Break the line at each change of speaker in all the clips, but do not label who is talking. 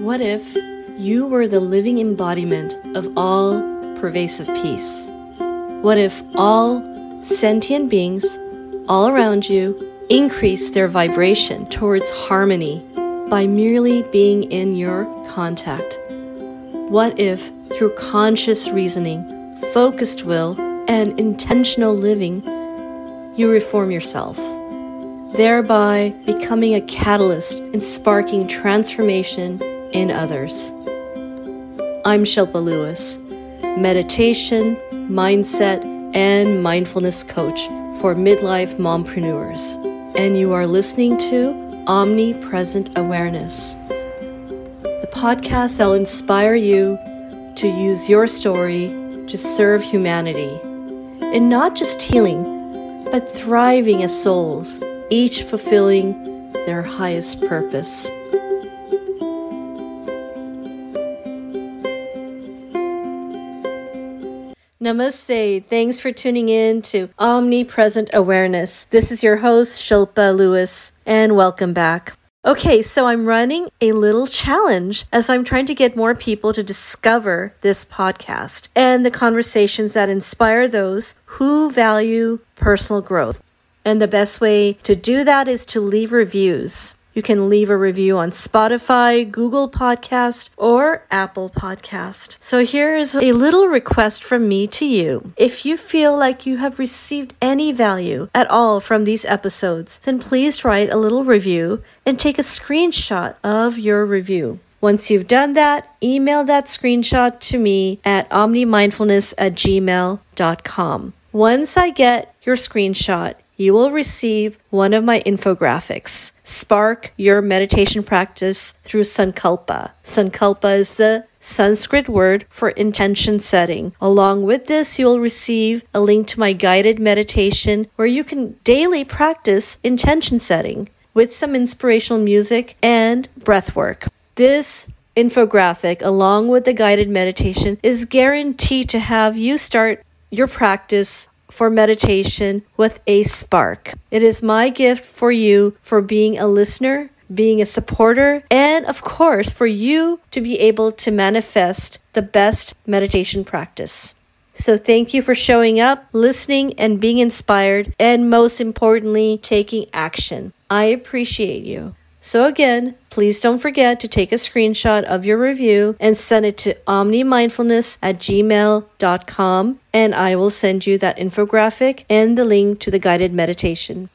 What if you were the living embodiment of all pervasive peace? What if all sentient beings all around you increase their vibration towards harmony by merely being in your contact? What if, through conscious reasoning, focused will, and intentional living, you reform yourself, thereby becoming a catalyst in sparking transformation in others. I'm Shilpa Lewis, meditation, mindset, and mindfulness coach for midlife mompreneurs, and you are listening to Omnipresent Awareness, the podcast that'll inspire you to use your story to serve humanity, and not just healing, but thriving as souls, each fulfilling their highest purpose. Namaste. Thanks for tuning in to Omnipresent Awareness. This is your host, Shilpa Lewis, and welcome back. Okay, so I'm running a little challenge as I'm trying to get more people to discover this podcast and the conversations that inspire those who value personal growth. And the best way to do that is to leave reviews. You can leave a review on Spotify, Google Podcast, or Apple Podcast. So here is a little request from me to you. If you feel like you have received any value at all from these episodes, then please write a little review and take a screenshot of your review. Once you've done that, email that screenshot to me at omnimindfulness at gmail.com. Once I get your screenshot, you will receive one of my infographics. Spark your meditation practice through Sankalpa. Sankalpa is the Sanskrit word for intention setting. Along with this, you'll receive a link to my guided meditation where you can daily practice intention setting with some inspirational music and breath work. This infographic, along with the guided meditation, is guaranteed to have you start your practice for meditation with a spark. It is my gift for you for being a listener, being a supporter, and of course, for you to be able to manifest the best meditation practice. So, thank you for showing up, listening, and being inspired, and most importantly, taking action. I appreciate you. So, again, please don't forget to take a screenshot of your review and send it to omnimindfulness at gmail.com, and I will send you that infographic and the link to the guided meditation.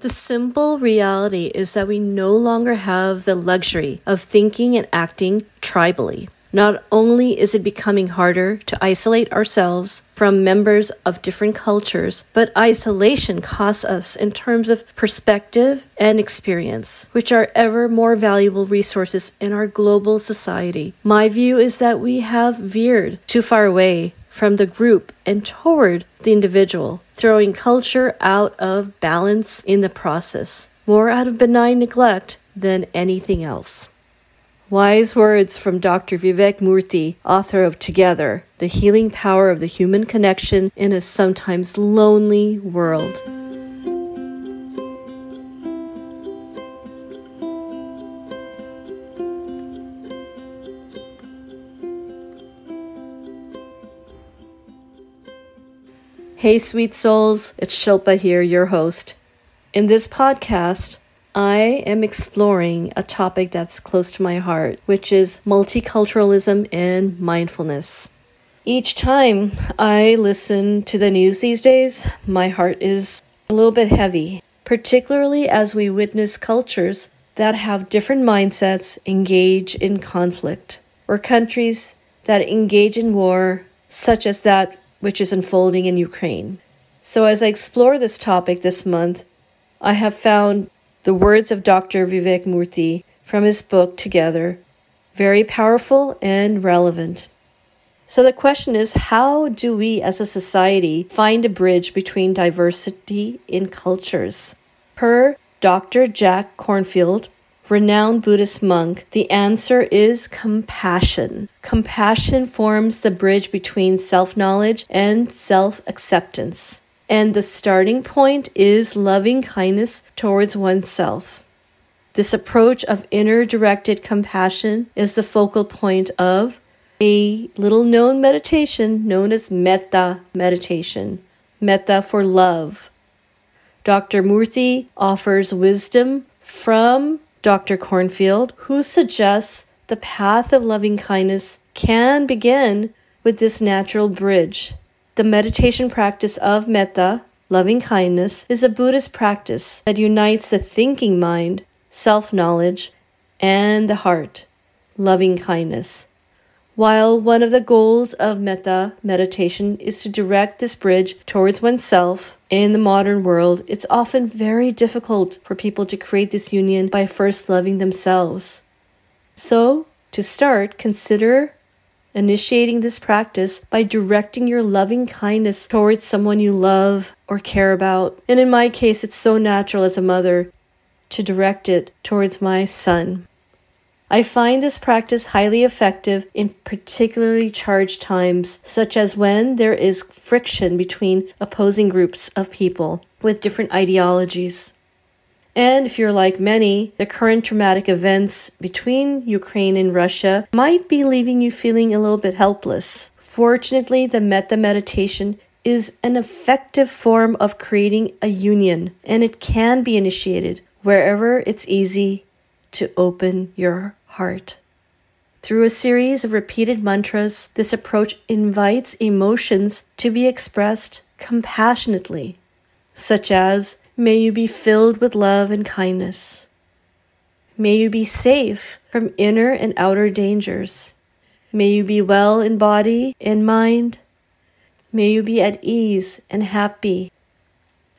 The simple reality is that we no longer have the luxury of thinking and acting tribally. Not only is it becoming harder to isolate ourselves from members of different cultures, but isolation costs us in terms of perspective and experience, which are ever more valuable resources in our global society. My view is that we have veered too far away from the group and toward the individual, throwing culture out of balance in the process, more out of benign neglect than anything else. Wise words from Dr. Vivek Murthy, author of Together The Healing Power of the Human Connection in a Sometimes Lonely World. Hey, sweet souls, it's Shilpa here, your host. In this podcast, I am exploring a topic that's close to my heart, which is multiculturalism and mindfulness. Each time I listen to the news these days, my heart is a little bit heavy, particularly as we witness cultures that have different mindsets engage in conflict, or countries that engage in war, such as that which is unfolding in Ukraine. So, as I explore this topic this month, I have found the words of Dr. Vivek Murthy from his book Together, very powerful and relevant. So the question is how do we as a society find a bridge between diversity in cultures? Per Dr. Jack Kornfield, renowned Buddhist monk, the answer is compassion. Compassion forms the bridge between self knowledge and self acceptance. And the starting point is loving kindness towards oneself. This approach of inner directed compassion is the focal point of a little known meditation known as metta meditation. Metta for love. Dr. Murthy offers wisdom from Dr. Kornfield, who suggests the path of loving kindness can begin with this natural bridge. The meditation practice of metta, loving kindness, is a Buddhist practice that unites the thinking mind, self knowledge, and the heart, loving kindness. While one of the goals of metta meditation is to direct this bridge towards oneself, in the modern world, it's often very difficult for people to create this union by first loving themselves. So, to start, consider initiating this practice by directing your loving kindness towards someone you love or care about. And in my case, it's so natural as a mother to direct it towards my son. I find this practice highly effective in particularly charged times, such as when there is friction between opposing groups of people with different ideologies. And if you're like many, the current traumatic events between Ukraine and Russia might be leaving you feeling a little bit helpless. Fortunately, the metta meditation is an effective form of creating a union, and it can be initiated wherever it's easy to open your heart. Through a series of repeated mantras, this approach invites emotions to be expressed compassionately, such as May you be filled with love and kindness. May you be safe from inner and outer dangers. May you be well in body and mind. May you be at ease and happy.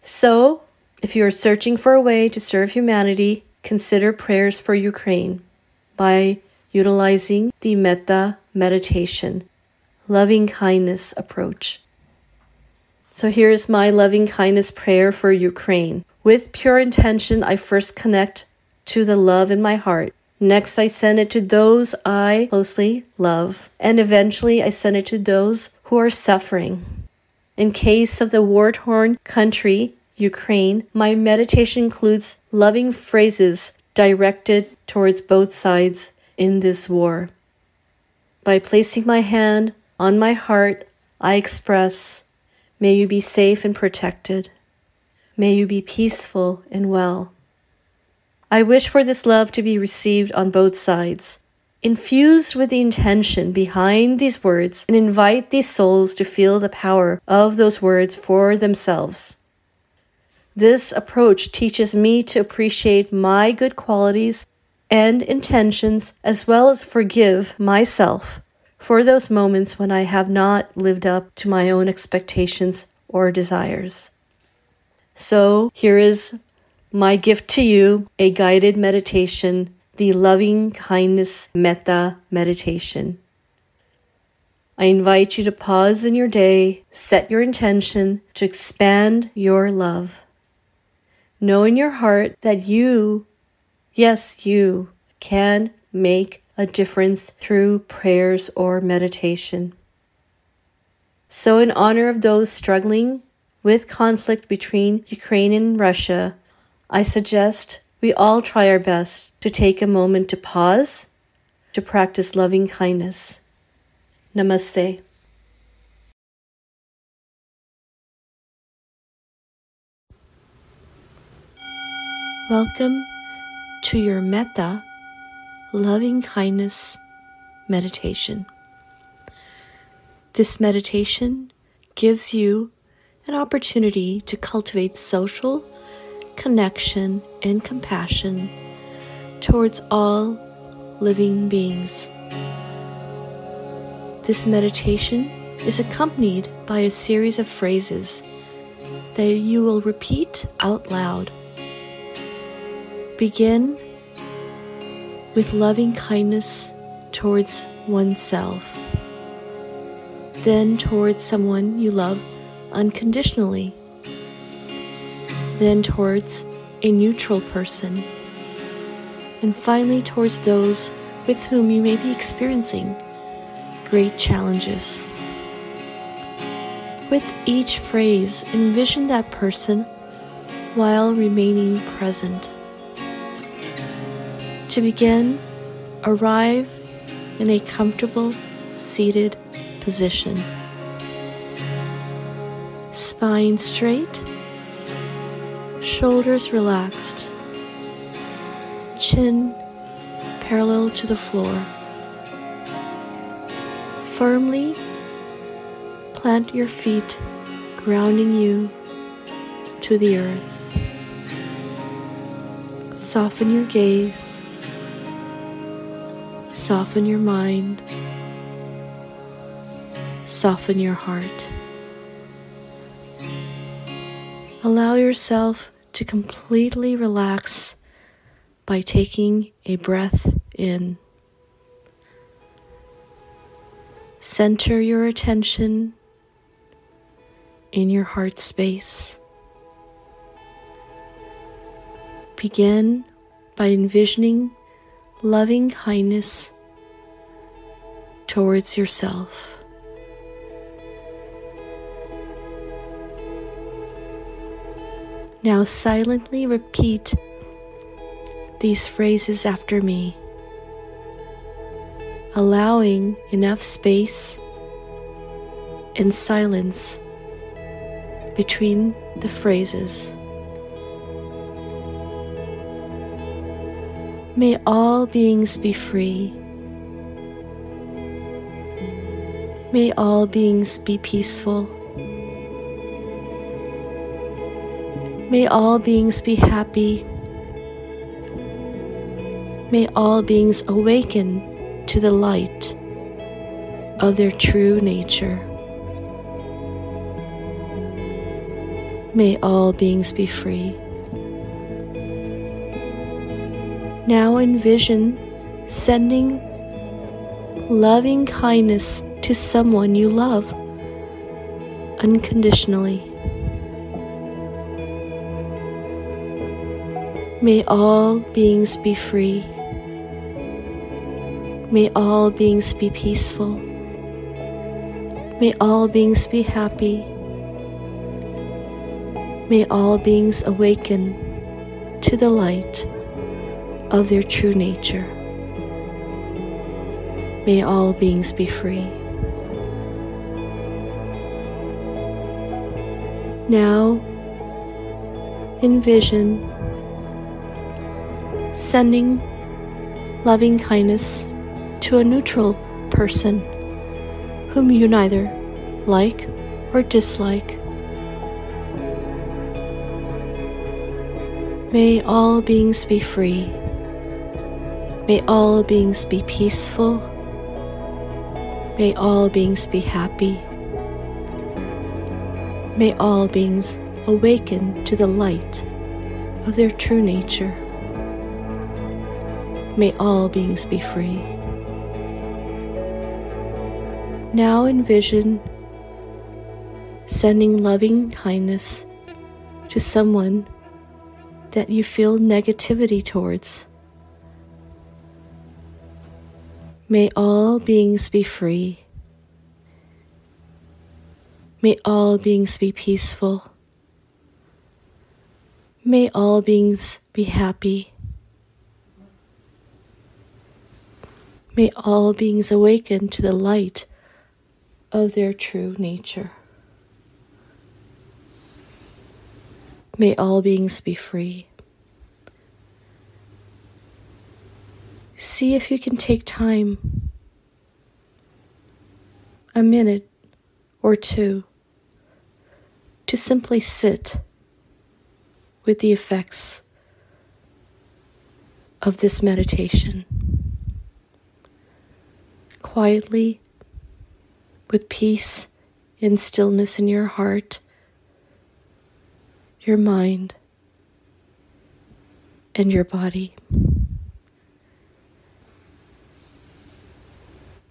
So, if you are searching for a way to serve humanity, consider prayers for Ukraine by utilizing the metta meditation, loving kindness approach. So here's my loving kindness prayer for Ukraine. With pure intention, I first connect to the love in my heart. Next, I send it to those I closely love. And eventually, I send it to those who are suffering. In case of the war torn country, Ukraine, my meditation includes loving phrases directed towards both sides in this war. By placing my hand on my heart, I express May you be safe and protected. May you be peaceful and well. I wish for this love to be received on both sides, infused with the intention behind these words, and invite these souls to feel the power of those words for themselves. This approach teaches me to appreciate my good qualities and intentions as well as forgive myself for those moments when I have not lived up to my own expectations or desires. So, here is my gift to you a guided meditation, the loving kindness metta meditation. I invite you to pause in your day, set your intention to expand your love. Know in your heart that you, yes, you, can make a difference through prayers or meditation. So, in honor of those struggling with conflict between Ukraine and Russia, I suggest we all try our best to take a moment to pause, to practice loving kindness. Namaste. Welcome to your metta loving kindness meditation. This meditation gives you an opportunity to cultivate social connection and compassion towards all living beings. This meditation is accompanied by a series of phrases that you will repeat out loud. Begin with loving kindness towards oneself, then towards someone you love unconditionally, then towards a neutral person, and finally towards those with whom you may be experiencing great challenges. With each phrase, envision that person while remaining present. To begin, arrive in a comfortable seated position. Spine straight, shoulders relaxed, chin parallel to the floor. Firmly plant your feet, grounding you to the earth. Soften your gaze, soften your mind, soften your heart. Allow yourself to completely relax by taking a breath in. Center your attention in your heart space. Begin by envisioning loving kindness towards yourself. Now silently repeat these phrases after me, allowing enough space and silence between the phrases. May all beings be free. May all beings be peaceful. May all beings be happy. May all beings awaken to the light of their true nature. May all beings be free. Now envision sending loving kindness to someone you love unconditionally. May all beings be free. May all beings be peaceful. May all beings be happy. May all beings awaken to the light of their true nature. May all beings be free. Now, envision sending loving kindness to a neutral person whom you neither like or dislike. May all beings be free. May all beings be peaceful. May all beings be happy. May all beings awaken to the light of their true nature. May all beings be free. Now envision sending loving kindness to someone that you feel negativity towards. May all beings be free. May all beings be peaceful. May all beings be happy. May all beings awaken to the light of their true nature. May all beings be free. See if you can take time, a minute or two, to simply sit with the effects of this meditation quietly with peace and stillness in your heart, your mind, and your body.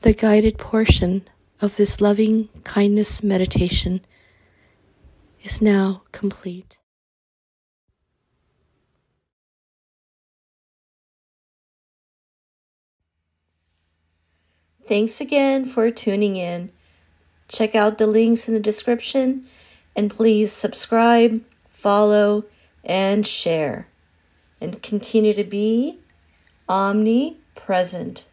The guided portion of this loving kindness meditation is now complete. Thanks again for tuning in. Check out the links in the description and please subscribe, follow, and share. And continue to be omnipresent